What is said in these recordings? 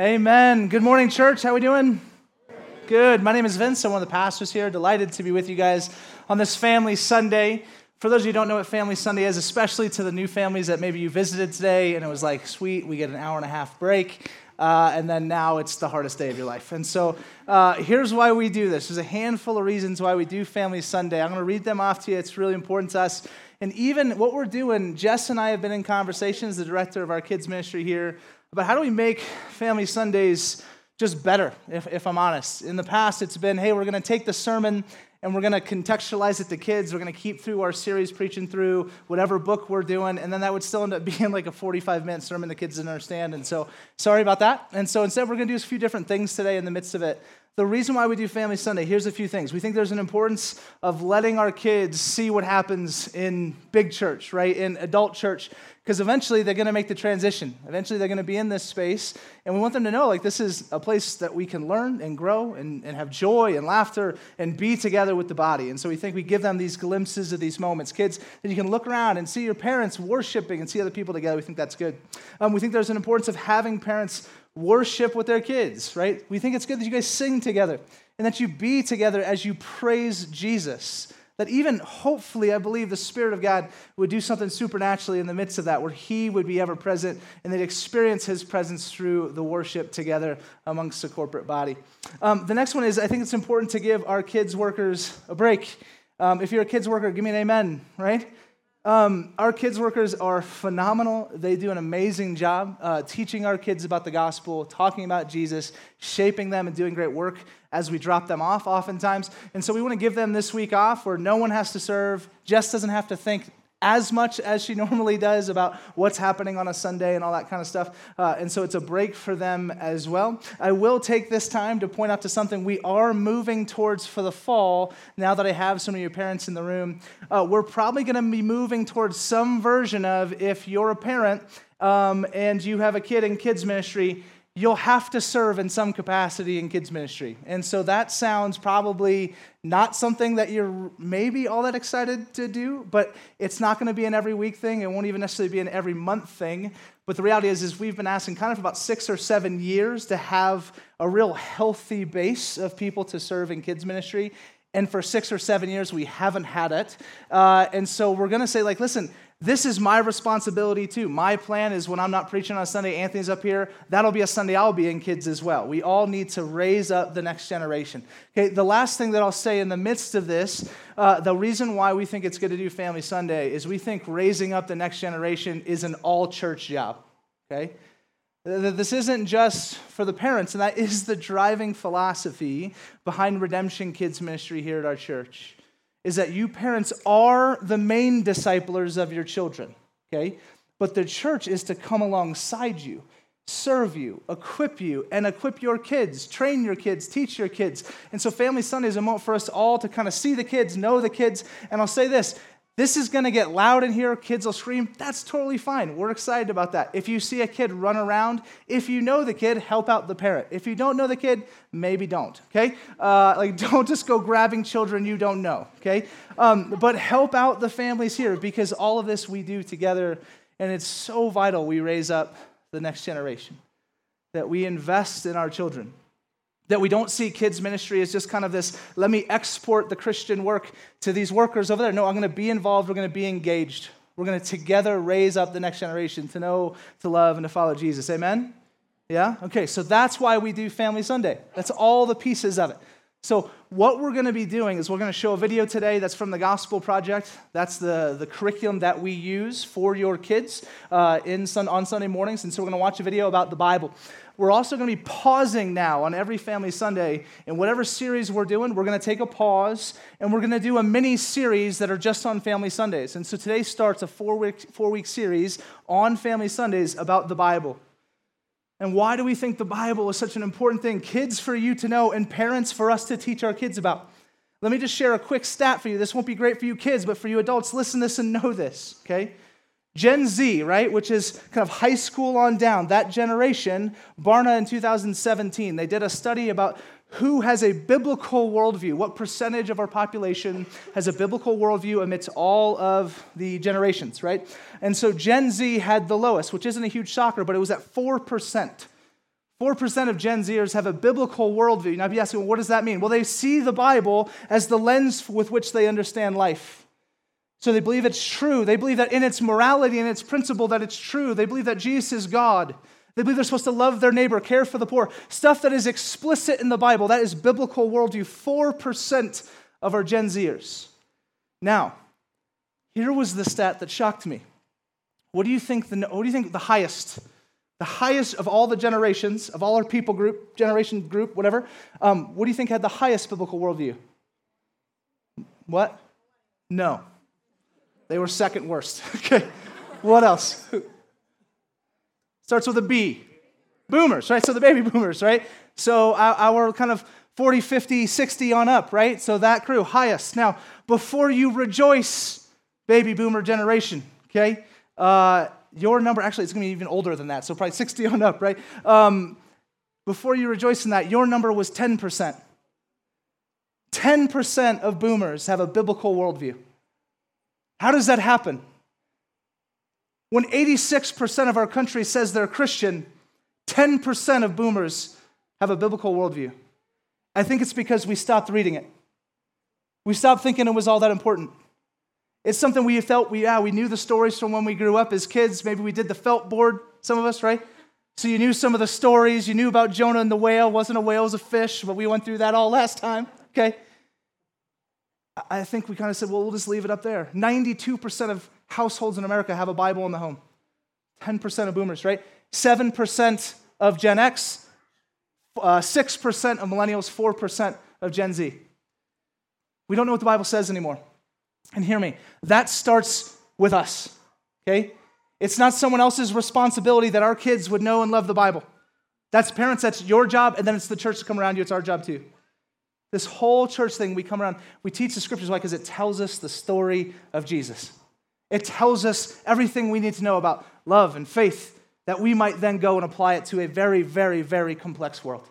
Amen. Good morning, church. How are we doing? Good. My name is Vince. I'm one of the pastors here. Delighted to be with you guys on this Family Sunday. For those of you who don't know what Family Sunday is, especially to the new families that maybe you visited today and it was like, sweet, we get an hour and a half break. Uh, and then now it's the hardest day of your life. And so uh, here's why we do this. There's a handful of reasons why we do Family Sunday. I'm going to read them off to you. It's really important to us. And even what we're doing, Jess and I have been in conversations, the director of our kids' ministry here, about how do we make Family Sundays just better, if, if I'm honest. In the past, it's been, hey, we're going to take the sermon and we're going to contextualize it to kids. We're going to keep through our series preaching through whatever book we're doing, and then that would still end up being like a 45 minute sermon the kids didn't understand. And so, sorry about that. And so, instead, we're going to do a few different things today in the midst of it. The reason why we do Family Sunday, here's a few things. We think there's an importance of letting our kids see what happens in big church, right? In adult church, because eventually they're going to make the transition. Eventually they're going to be in this space, and we want them to know like this is a place that we can learn and grow and, and have joy and laughter and be together with the body. And so we think we give them these glimpses of these moments. Kids, that you can look around and see your parents worshiping and see other people together. We think that's good. Um, we think there's an importance of having parents worship with their kids, right? We think it's good that you guys sing together and that you be together as you praise Jesus that even hopefully, I believe the Spirit of God would do something supernaturally in the midst of that, where He would be ever present and they'd experience His presence through the worship together amongst the corporate body. Um, the next one is I think it's important to give our kids workers a break. Um, if you're a kids worker, give me an amen, right? Um, our kids workers are phenomenal. They do an amazing job uh, teaching our kids about the gospel, talking about Jesus, shaping them, and doing great work as we drop them off oftentimes. And so we want to give them this week off where no one has to serve. Jess doesn't have to think as much as she normally does about what's happening on a Sunday and all that kind of stuff. Uh, and so it's a break for them as well. I will take this time to point out to something we are moving towards for the fall now that I have some of your parents in the room. Uh, we're probably going to be moving towards some version of if you're a parent um, and you have a kid in kids ministry you'll have to serve in some capacity in kids ministry. And so that sounds probably not something that you're maybe all that excited to do, but it's not going to be an every week thing. It won't even necessarily be an every month thing. But the reality is, is we've been asking kind of for about six or seven years to have a real healthy base of people to serve in kids ministry. And for six or seven years, we haven't had it. Uh, and so we're going to say, like, listen, this is my responsibility too. My plan is when I'm not preaching on Sunday, Anthony's up here, that'll be a Sunday I'll be in kids as well. We all need to raise up the next generation. Okay, the last thing that I'll say in the midst of this, uh, the reason why we think it's good to do Family Sunday is we think raising up the next generation is an all church job. Okay? This isn't just for the parents, and that is the driving philosophy behind Redemption Kids Ministry here at our church is that you parents are the main disciplers of your children, okay? But the church is to come alongside you, serve you, equip you, and equip your kids, train your kids, teach your kids. And so, Family Sunday is a moment for us all to kind of see the kids, know the kids. And I'll say this this is going to get loud in here. Kids will scream. That's totally fine. We're excited about that. If you see a kid run around, if you know the kid, help out the parent. If you don't know the kid, maybe don't. Okay? Uh, like, don't just go grabbing children you don't know. Okay? Um, but help out the families here because all of this we do together, and it's so vital we raise up the next generation, that we invest in our children. That we don't see kids' ministry as just kind of this, let me export the Christian work to these workers over there. No, I'm going to be involved. We're going to be engaged. We're going to together raise up the next generation to know, to love, and to follow Jesus. Amen? Yeah? Okay, so that's why we do Family Sunday. That's all the pieces of it. So, what we're going to be doing is we're going to show a video today that's from the Gospel Project. That's the, the curriculum that we use for your kids uh, in sun, on Sunday mornings. And so, we're going to watch a video about the Bible. We're also going to be pausing now on every Family Sunday. In whatever series we're doing, we're going to take a pause and we're going to do a mini series that are just on Family Sundays. And so, today starts a four week, four week series on Family Sundays about the Bible. And why do we think the Bible is such an important thing? Kids for you to know and parents for us to teach our kids about. Let me just share a quick stat for you. This won't be great for you kids, but for you adults, listen this and know this, okay? Gen Z, right, which is kind of high school on down, that generation, Barna in 2017, they did a study about who has a biblical worldview? What percentage of our population has a biblical worldview amidst all of the generations, right? And so Gen Z had the lowest, which isn't a huge shocker, but it was at 4%. 4% of Gen Zers have a biblical worldview. Now, be asking, well, what does that mean? Well, they see the Bible as the lens with which they understand life. So they believe it's true. They believe that in its morality and its principle that it's true. They believe that Jesus is God. They believe they're supposed to love their neighbor, care for the poor. Stuff that is explicit in the Bible. That is biblical worldview. 4% of our Gen Zers. Now, here was the stat that shocked me. What do you think the, what do you think the highest the highest of all the generations, of all our people group, generation group, whatever, um, what do you think had the highest biblical worldview? What? No. They were second worst. okay. What else? Starts with a B. Boomers, right? So the baby boomers, right? So our, kind of 40, 50, 60 on up, right? So that crew, highest. Now, before you rejoice, baby boomer generation, okay? Uh, your number, actually, it's to be even older than that, so probably 60 on up, right? Um, before you rejoice in that, your number was 10%. 10% of boomers have a biblical worldview. How does that happen? When 86% of our country says they're Christian, 10% of boomers have a biblical worldview. I think it's because we stopped reading it. We stopped thinking it was all that important. It's something we felt we, yeah, we knew the stories from when we grew up as kids. Maybe we did the felt board, some of us, right? So you knew some of the stories. You knew about Jonah and the whale. Wasn't a whale, it was a fish, but we went through that all last time, okay? I think we kind of said, well, we'll just leave it up there. 92% of households in America have a Bible in the home. 10% of boomers, right? 7% of Gen X, uh, 6% of millennials, 4% of Gen Z. We don't know what the Bible says anymore. And hear me, that starts with us, okay? It's not someone else's responsibility that our kids would know and love the Bible. That's parents, that's your job, and then it's the church to come around you, it's our job too. This whole church thing, we come around, we teach the scriptures. Why? Because it tells us the story of Jesus. It tells us everything we need to know about love and faith that we might then go and apply it to a very, very, very complex world.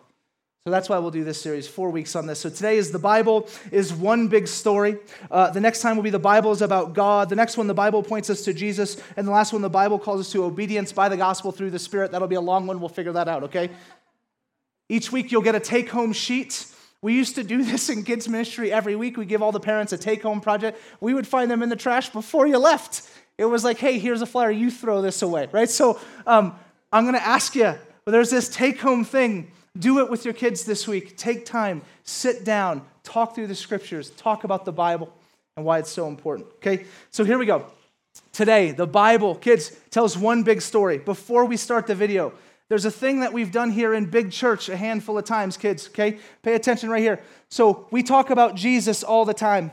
So that's why we'll do this series, four weeks on this. So today is the Bible is one big story. Uh, the next time will be the Bible is about God. The next one, the Bible points us to Jesus. And the last one, the Bible calls us to obedience by the gospel through the Spirit. That'll be a long one. We'll figure that out, okay? Each week you'll get a take home sheet. We used to do this in kids' ministry every week. We give all the parents a take home project. We would find them in the trash before you left. It was like, hey, here's a flyer. You throw this away, right? So um, I'm going to ask you, there's this take home thing do it with your kids this week. Take time, sit down, talk through the scriptures, talk about the Bible and why it's so important. Okay? So here we go. Today, the Bible, kids, tells one big story. Before we start the video, there's a thing that we've done here in Big Church a handful of times, kids, okay? Pay attention right here. So we talk about Jesus all the time.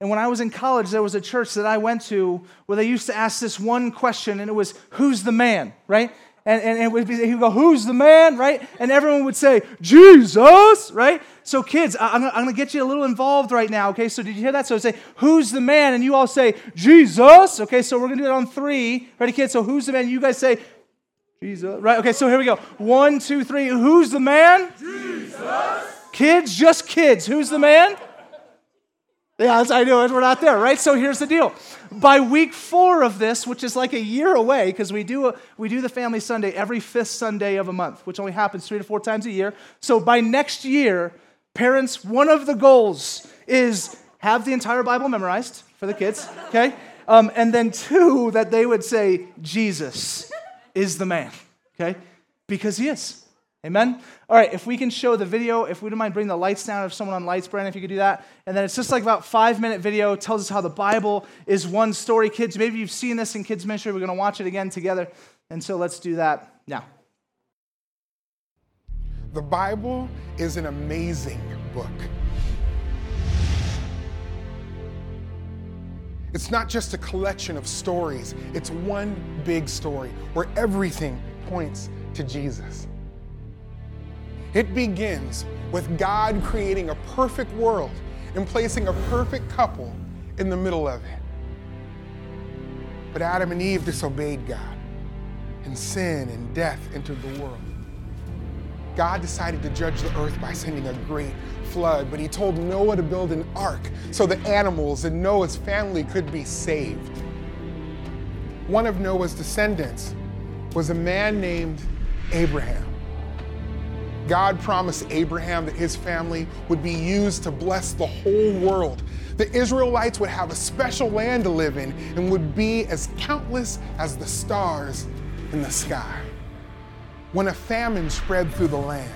And when I was in college, there was a church that I went to where they used to ask this one question, and it was, Who's the man, right? and, and, and would be, he would go, Who's the man? Right? And everyone would say, Jesus, right? So, kids, I, am going to get you a little involved right now, okay? So, did you hear that? So, I say, Who's the man? And you all say, Jesus, okay? So, we're to do it on three. Ready, kids? So, who's the man? You guys say, Jesus, right? Okay, so here we go. One, two, three. Who's the man? Jesus. Kids, just kids. Who's the man? Yeah, I know we're not there, right? So here's the deal. By week four of this, which is like a year away, because we do a, we do the Family Sunday every fifth Sunday of a month, which only happens three to four times a year. So by next year, parents, one of the goals is have the entire Bible memorized for the kids, okay? Um, and then two, that they would say Jesus is the man, okay? Because he is. Amen? All right, if we can show the video, if we don't mind bringing the lights down, if someone on lights, Brandon, if you could do that. And then it's just like about five minute video, tells us how the Bible is one story. Kids, maybe you've seen this in kids' ministry. We're going to watch it again together. And so let's do that now. The Bible is an amazing book. It's not just a collection of stories, it's one big story where everything points to Jesus. It begins with God creating a perfect world and placing a perfect couple in the middle of it. But Adam and Eve disobeyed God, and sin and death entered the world. God decided to judge the earth by sending a great flood, but he told Noah to build an ark so the animals and Noah's family could be saved. One of Noah's descendants was a man named Abraham. God promised Abraham that his family would be used to bless the whole world. The Israelites would have a special land to live in and would be as countless as the stars in the sky. When a famine spread through the land,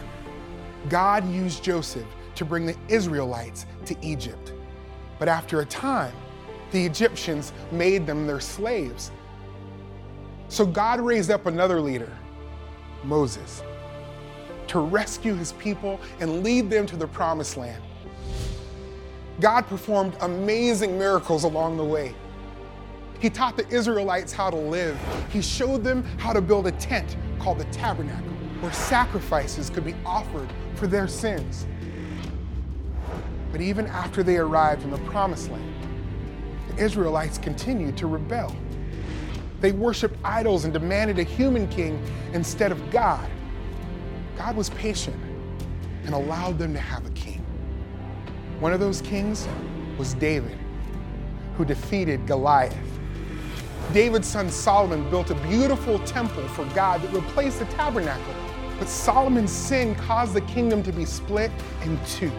God used Joseph to bring the Israelites to Egypt. But after a time, the Egyptians made them their slaves. So God raised up another leader, Moses to rescue his people and lead them to the promised land. God performed amazing miracles along the way. He taught the Israelites how to live. He showed them how to build a tent called the tabernacle, where sacrifices could be offered for their sins. But even after they arrived in the promised land, the Israelites continued to rebel. They worshiped idols and demanded a human king instead of God. God was patient and allowed them to have a king. One of those kings was David, who defeated Goliath. David's son Solomon built a beautiful temple for God that replaced the tabernacle. But Solomon's sin caused the kingdom to be split in two.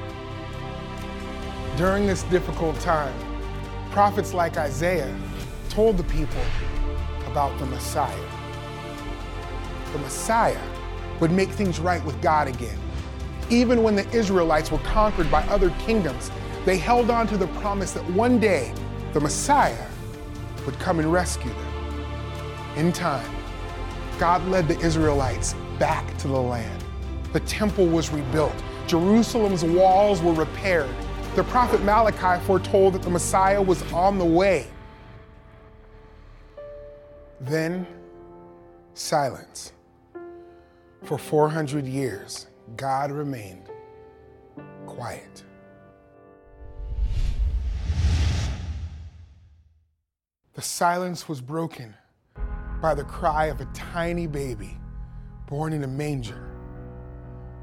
During this difficult time, prophets like Isaiah told the people about the Messiah. The Messiah would make things right with God again. Even when the Israelites were conquered by other kingdoms, they held on to the promise that one day the Messiah would come and rescue them. In time, God led the Israelites back to the land. The temple was rebuilt, Jerusalem's walls were repaired. The prophet Malachi foretold that the Messiah was on the way. Then, silence. For 400 years, God remained quiet. The silence was broken by the cry of a tiny baby born in a manger.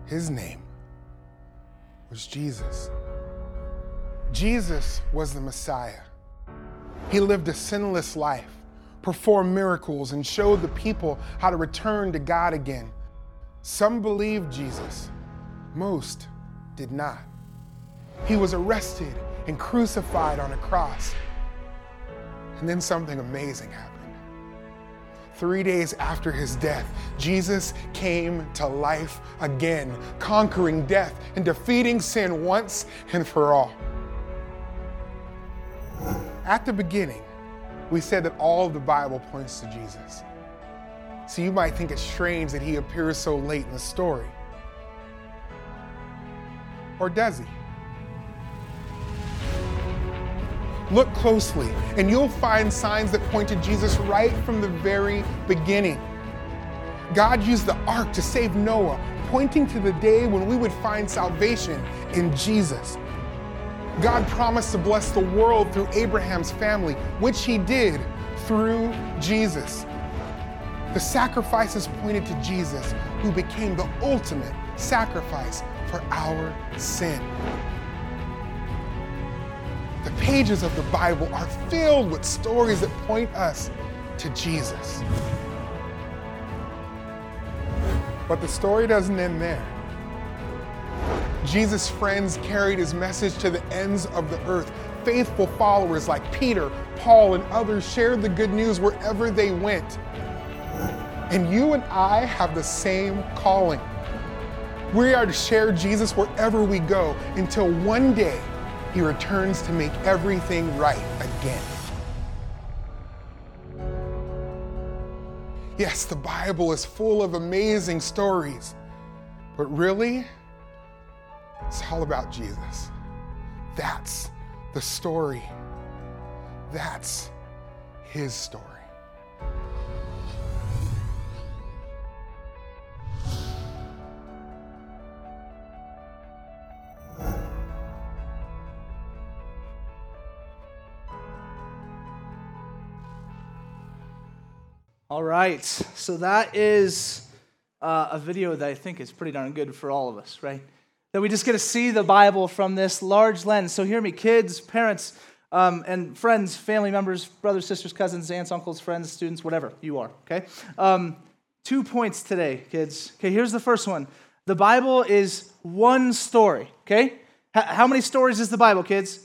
His name was Jesus. Jesus was the Messiah. He lived a sinless life, performed miracles, and showed the people how to return to God again. Some believed Jesus, most did not. He was arrested and crucified on a cross. And then something amazing happened. Three days after his death, Jesus came to life again, conquering death and defeating sin once and for all. At the beginning, we said that all of the Bible points to Jesus. So you might think it's strange that he appears so late in the story. Or does he? Look closely, and you'll find signs that point to Jesus right from the very beginning. God used the ark to save Noah, pointing to the day when we would find salvation in Jesus. God promised to bless the world through Abraham's family, which he did through Jesus. The sacrifices pointed to Jesus, who became the ultimate sacrifice for our sin. The pages of the Bible are filled with stories that point us to Jesus. But the story doesn't end there. Jesus' friends carried his message to the ends of the earth. Faithful followers like Peter, Paul, and others shared the good news wherever they went. And you and I have the same calling. We are to share Jesus wherever we go until one day he returns to make everything right again. Yes, the Bible is full of amazing stories, but really, it's all about Jesus. That's the story. That's his story. All right, so that is uh, a video that I think is pretty darn good for all of us, right? That we just get to see the Bible from this large lens. So, hear me, kids, parents, um, and friends, family members, brothers, sisters, cousins, aunts, uncles, friends, students, whatever you are, okay? Um, two points today, kids. Okay, here's the first one The Bible is one story, okay? How many stories is the Bible, kids?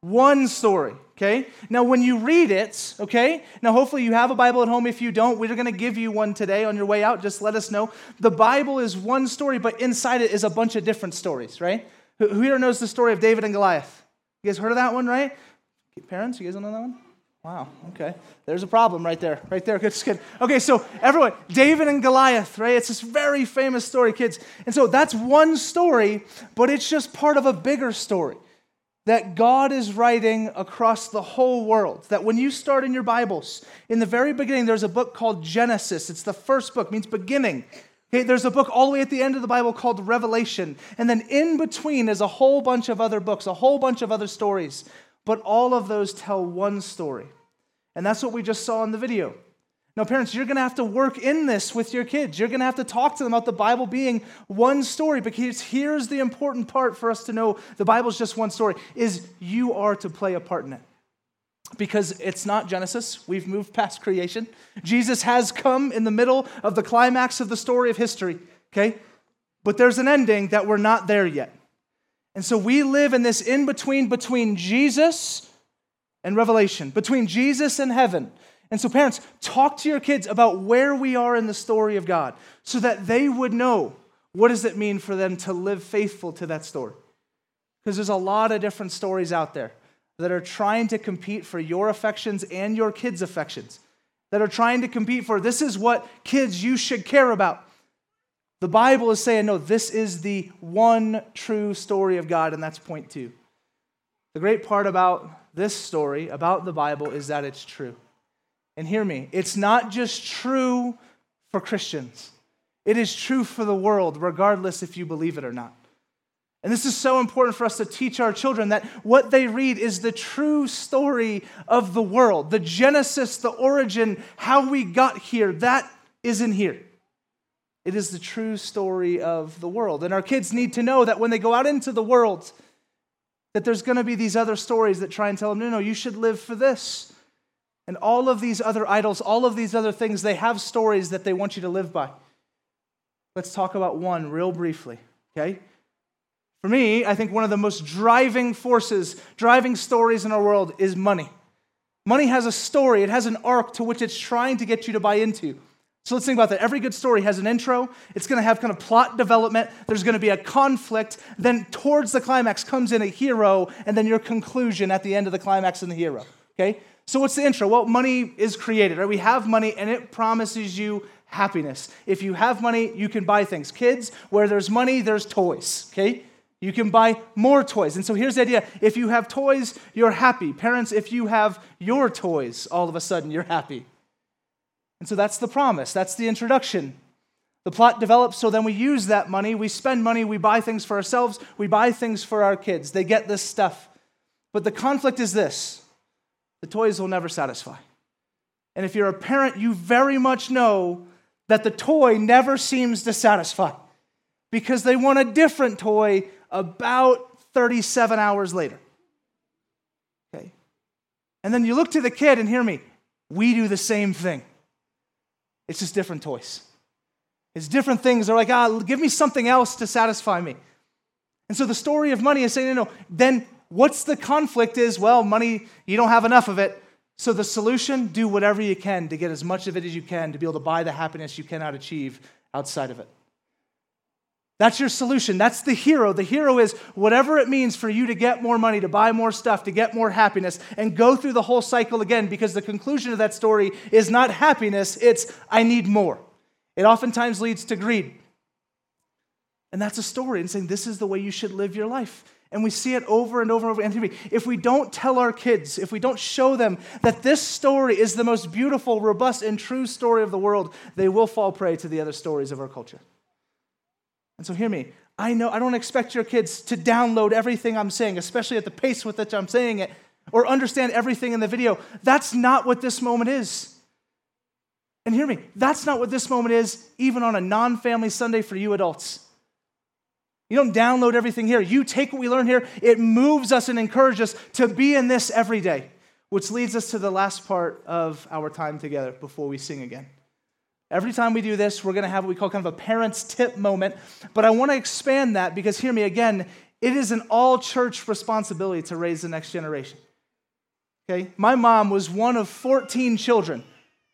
One story, okay? Now, when you read it, okay? Now, hopefully you have a Bible at home. If you don't, we're going to give you one today on your way out. Just let us know. The Bible is one story, but inside it is a bunch of different stories, right? Who here knows the story of David and Goliath? You guys heard of that one, right? Parents, you guys know that one? Wow, okay. There's a problem right there. Right there. Good, good. Okay, so everyone, David and Goliath, right? It's this very famous story, kids. And so that's one story, but it's just part of a bigger story that God is writing across the whole world. That when you start in your Bibles, in the very beginning, there's a book called Genesis. It's the first book, means beginning. Okay, there's a book all the way at the end of the Bible called Revelation. And then in between is a whole bunch of other books, a whole bunch of other stories but all of those tell one story. And that's what we just saw in the video. Now, parents, you're going to have to work in this with your kids. You're going to have to talk to them about the Bible being one story because here's the important part for us to know the Bible's just one story is you are to play a part in it. Because it's not Genesis. We've moved past creation. Jesus has come in the middle of the climax of the story of history, okay? But there's an ending that we're not there yet. And so we live in this in between between Jesus and Revelation, between Jesus and heaven. And so, parents, talk to your kids about where we are in the story of God so that they would know what does it mean for them to live faithful to that story. Because there's a lot of different stories out there that are trying to compete for your affections and your kids' affections, that are trying to compete for this is what kids you should care about. The Bible is saying, no, this is the one true story of God, and that's point two. The great part about this story, about the Bible, is that it's true. And hear me, it's not just true for Christians, it is true for the world, regardless if you believe it or not. And this is so important for us to teach our children that what they read is the true story of the world. The Genesis, the origin, how we got here, that is in here. It is the true story of the world. And our kids need to know that when they go out into the world, that there's going to be these other stories that try and tell them, no, no, you should live for this. And all of these other idols, all of these other things, they have stories that they want you to live by. Let's talk about one real briefly, okay? For me, I think one of the most driving forces, driving stories in our world is money. Money has a story, it has an arc to which it's trying to get you to buy into. So let's think about that. Every good story has an intro. It's going to have kind of plot development. There's going to be a conflict. Then, towards the climax, comes in a hero, and then your conclusion at the end of the climax and the hero. Okay? So, what's the intro? Well, money is created, right? We have money, and it promises you happiness. If you have money, you can buy things. Kids, where there's money, there's toys. Okay? You can buy more toys. And so here's the idea if you have toys, you're happy. Parents, if you have your toys, all of a sudden you're happy. And so that's the promise, that's the introduction. The plot develops, so then we use that money, we spend money, we buy things for ourselves, we buy things for our kids. They get this stuff. But the conflict is this the toys will never satisfy. And if you're a parent, you very much know that the toy never seems to satisfy because they want a different toy about 37 hours later. Okay? And then you look to the kid and hear me, we do the same thing. It's just different toys. It's different things. They're like, ah, give me something else to satisfy me. And so the story of money is saying, no, no, then what's the conflict is, well, money, you don't have enough of it. So the solution, do whatever you can to get as much of it as you can to be able to buy the happiness you cannot achieve outside of it. That's your solution. That's the hero. The hero is whatever it means for you to get more money, to buy more stuff, to get more happiness, and go through the whole cycle again because the conclusion of that story is not happiness, it's I need more. It oftentimes leads to greed. And that's a story and saying this is the way you should live your life. And we see it over and over and over. And if we don't tell our kids, if we don't show them that this story is the most beautiful, robust, and true story of the world, they will fall prey to the other stories of our culture. And so hear me. I know I don't expect your kids to download everything I'm saying, especially at the pace with which I'm saying it, or understand everything in the video. That's not what this moment is. And hear me, that's not what this moment is, even on a non family Sunday for you adults. You don't download everything here. You take what we learn here, it moves us and encourages us to be in this every day, which leads us to the last part of our time together before we sing again. Every time we do this, we're going to have what we call kind of a parents' tip moment. But I want to expand that because, hear me again, it is an all church responsibility to raise the next generation. Okay? My mom was one of 14 children.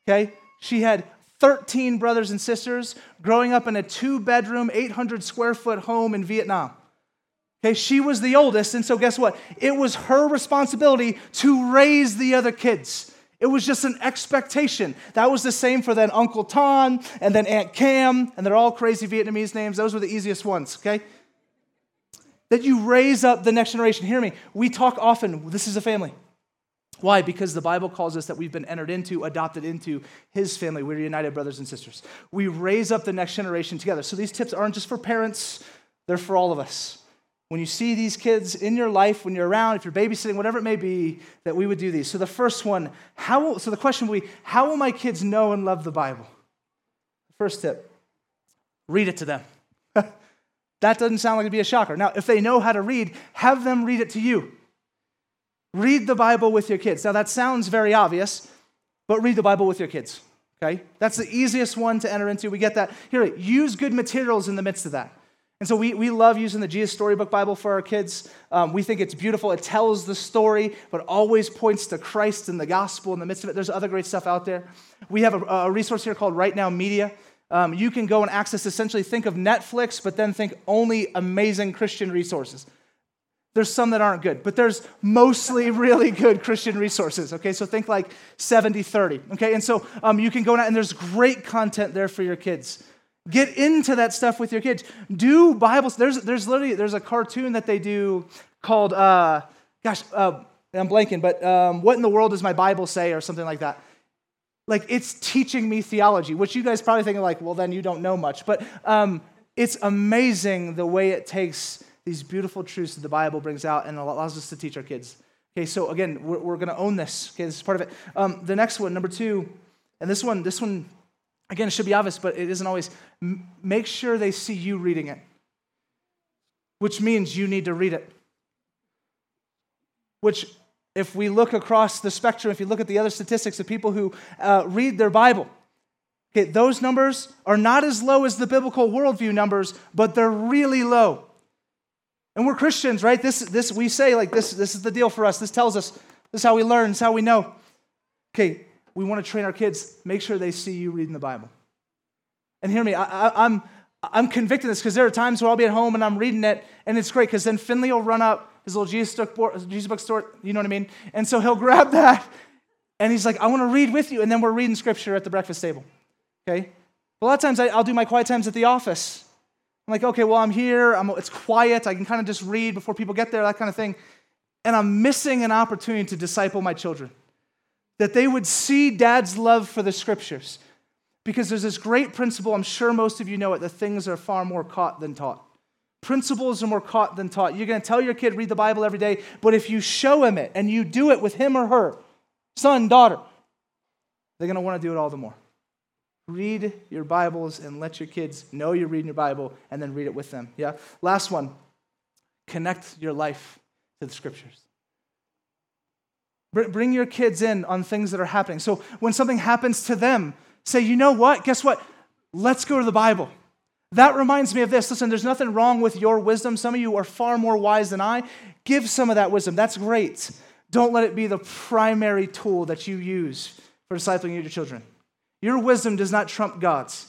Okay? She had 13 brothers and sisters growing up in a two bedroom, 800 square foot home in Vietnam. Okay, she was the oldest, and so guess what? It was her responsibility to raise the other kids. It was just an expectation. That was the same for then Uncle Ton and then Aunt Cam, and they're all crazy Vietnamese names. Those were the easiest ones, okay? That you raise up the next generation. Hear me. We talk often, this is a family. Why? Because the Bible calls us that we've been entered into, adopted into his family. We're united brothers and sisters. We raise up the next generation together. So these tips aren't just for parents, they're for all of us when you see these kids in your life, when you're around, if you're babysitting, whatever it may be, that we would do these. So the first one, how will, so the question will be, how will my kids know and love the Bible? First tip, read it to them. that doesn't sound like it'd be a shocker. Now, if they know how to read, have them read it to you. Read the Bible with your kids. Now, that sounds very obvious, but read the Bible with your kids. Okay? That's the easiest one to enter into. We get that. Here, use good materials in the midst of that. And so we, we love using the Jesus Storybook Bible for our kids. Um, we think it's beautiful. It tells the story, but always points to Christ and the gospel in the midst of it. There's other great stuff out there. We have a, a resource here called Right Now Media. Um, you can go and access essentially think of Netflix, but then think only amazing Christian resources. There's some that aren't good, but there's mostly really good Christian resources. Okay, so think like 70 30. Okay, and so um, you can go out and there's great content there for your kids. Get into that stuff with your kids. Do Bibles. There's, there's literally there's a cartoon that they do called, uh, gosh, uh, I'm blanking, but um, what in the world does my Bible say or something like that? Like it's teaching me theology, which you guys probably think like, well, then you don't know much. But um, it's amazing the way it takes these beautiful truths that the Bible brings out and allows us to teach our kids. Okay, so again, we're, we're going to own this. Okay, this is part of it. Um, the next one, number two, and this one, this one Again, it should be obvious, but it isn't always. make sure they see you reading it, which means you need to read it. Which, if we look across the spectrum, if you look at the other statistics of people who uh, read their Bible, okay, those numbers are not as low as the biblical worldview numbers, but they're really low. And we're Christians, right? This, this we say like this, this is the deal for us. This tells us, this is how we learn, this is how we know. Okay, we want to train our kids, make sure they see you reading the Bible. And hear me, I, am I'm, I'm convicted this because there are times where I'll be at home and I'm reading it, and it's great because then Finley will run up his little Jesus, book, Jesus book store, you know what I mean? And so he'll grab that, and he's like, I want to read with you. And then we're reading scripture at the breakfast table. Okay? A lot of times I, will do my quiet times at the office. I'm like, okay, well, I'm here, I'm, it's quiet, I can kind of just read before people get there, that kind of thing. And I'm missing an opportunity to disciple my children that they would see dad's love for the scriptures. Because there's this great principle, I'm sure most of you know it, that things are far more caught than taught. Principles are more caught than taught. You're going to tell your kid, read the Bible every day, but if you show him it and you do it with him or her, son, daughter, they're going to want to do it all the more. Read your Bibles and let your kids know you're reading your Bible and then read it with them. Yeah? Last one connect your life to the scriptures. Bring your kids in on things that are happening. So when something happens to them, say, you know what? Guess what? Let's go to the Bible. That reminds me of this. Listen, there's nothing wrong with your wisdom. Some of you are far more wise than I. Give some of that wisdom. That's great. Don't let it be the primary tool that you use for discipling your children. Your wisdom does not trump God's.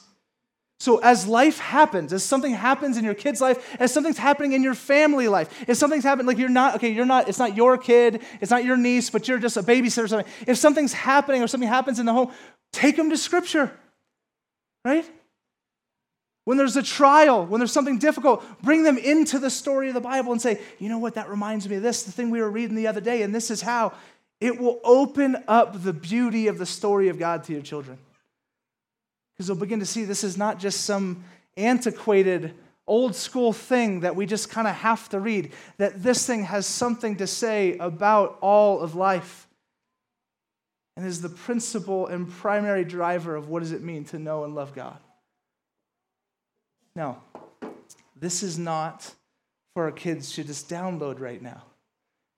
So, as life happens, as something happens in your kid's life, as something's happening in your family life, if something's happening, like you're not, okay, you're not, it's not your kid, it's not your niece, but you're just a babysitter or something. If something's happening or something happens in the home, take them to Scripture, right? When there's a trial, when there's something difficult, bring them into the story of the Bible and say, you know what, that reminds me of this, the thing we were reading the other day, and this is how. It will open up the beauty of the story of God to your children. Because they'll begin to see this is not just some antiquated, old school thing that we just kind of have to read, that this thing has something to say about all of life and is the principal and primary driver of what does it mean to know and love God. Now, this is not for our kids to just download right now.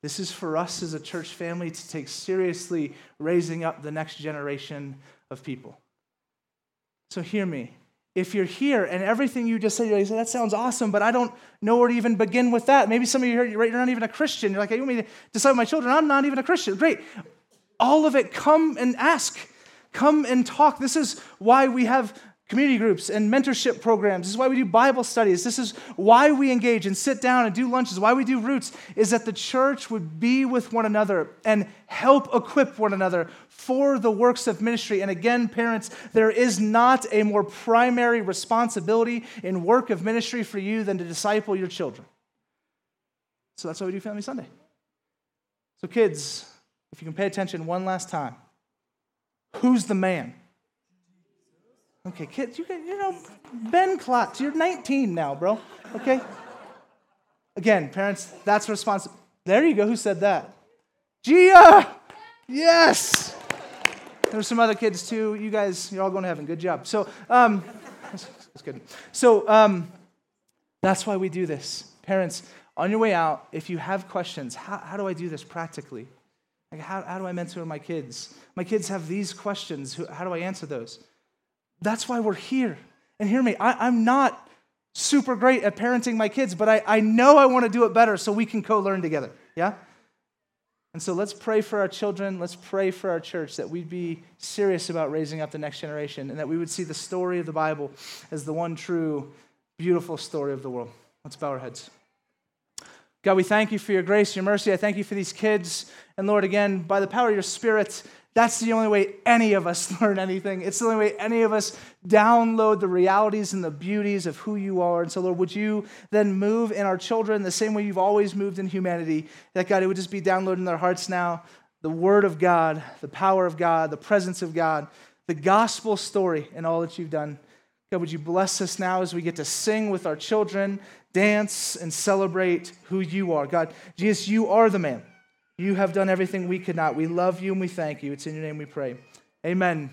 This is for us as a church family to take seriously raising up the next generation of people. So hear me. If you're here and everything you just said, you say, that sounds awesome, but I don't know where to even begin with that. Maybe some of you here, you're not even a Christian. You're like, you want me to disciple my children? I'm not even a Christian. Great. All of it, come and ask. Come and talk. This is why we have community groups and mentorship programs. This is why we do Bible studies. This is why we engage and sit down and do lunches. Why we do roots is that the church would be with one another and help equip one another for the works of ministry. And again, parents, there is not a more primary responsibility in work of ministry for you than to disciple your children. So that's why we do Family Sunday. So, kids, if you can pay attention one last time, who's the man? Okay, kids, you, can, you know, Ben Klotz, you're 19 now, bro. Okay? Again, parents, that's responsible. There you go. Who said that? Gia! Yes! There's some other kids too. You guys, you're all going to heaven. Good job. So, um, that's, good. So, um, that's why we do this. Parents, on your way out, if you have questions, how, how do I do this practically? Like, how, how do I mentor my kids? My kids have these questions. How do I answer those? That's why we're here. And hear me, I, am not super great at parenting my kids, but I, I know I want to do it better so we can co learn together. Yeah? And so let's pray for our children. Let's pray for our church that we'd be serious about raising up the next generation and that we would see the story of the Bible as the one true, beautiful story of the world. Let's bow our heads. God, we thank you for your grace, your mercy. I thank you for these kids. And Lord, again, by the power of your Spirit, that's the only way any of us learn anything. It's the only way any of us download the realities and the beauties of who you are. And so, Lord, would you then move in our children the same way you've always moved in humanity? That, God, it would just be downloaded in their hearts now the Word of God, the power of God, the presence of God, the gospel story, and all that you've done. God, would you bless us now as we get to sing with our children, dance, and celebrate who you are? God, Jesus, you are the man. You have done everything we could not. We love you and we thank you. It's in your name we pray. Amen.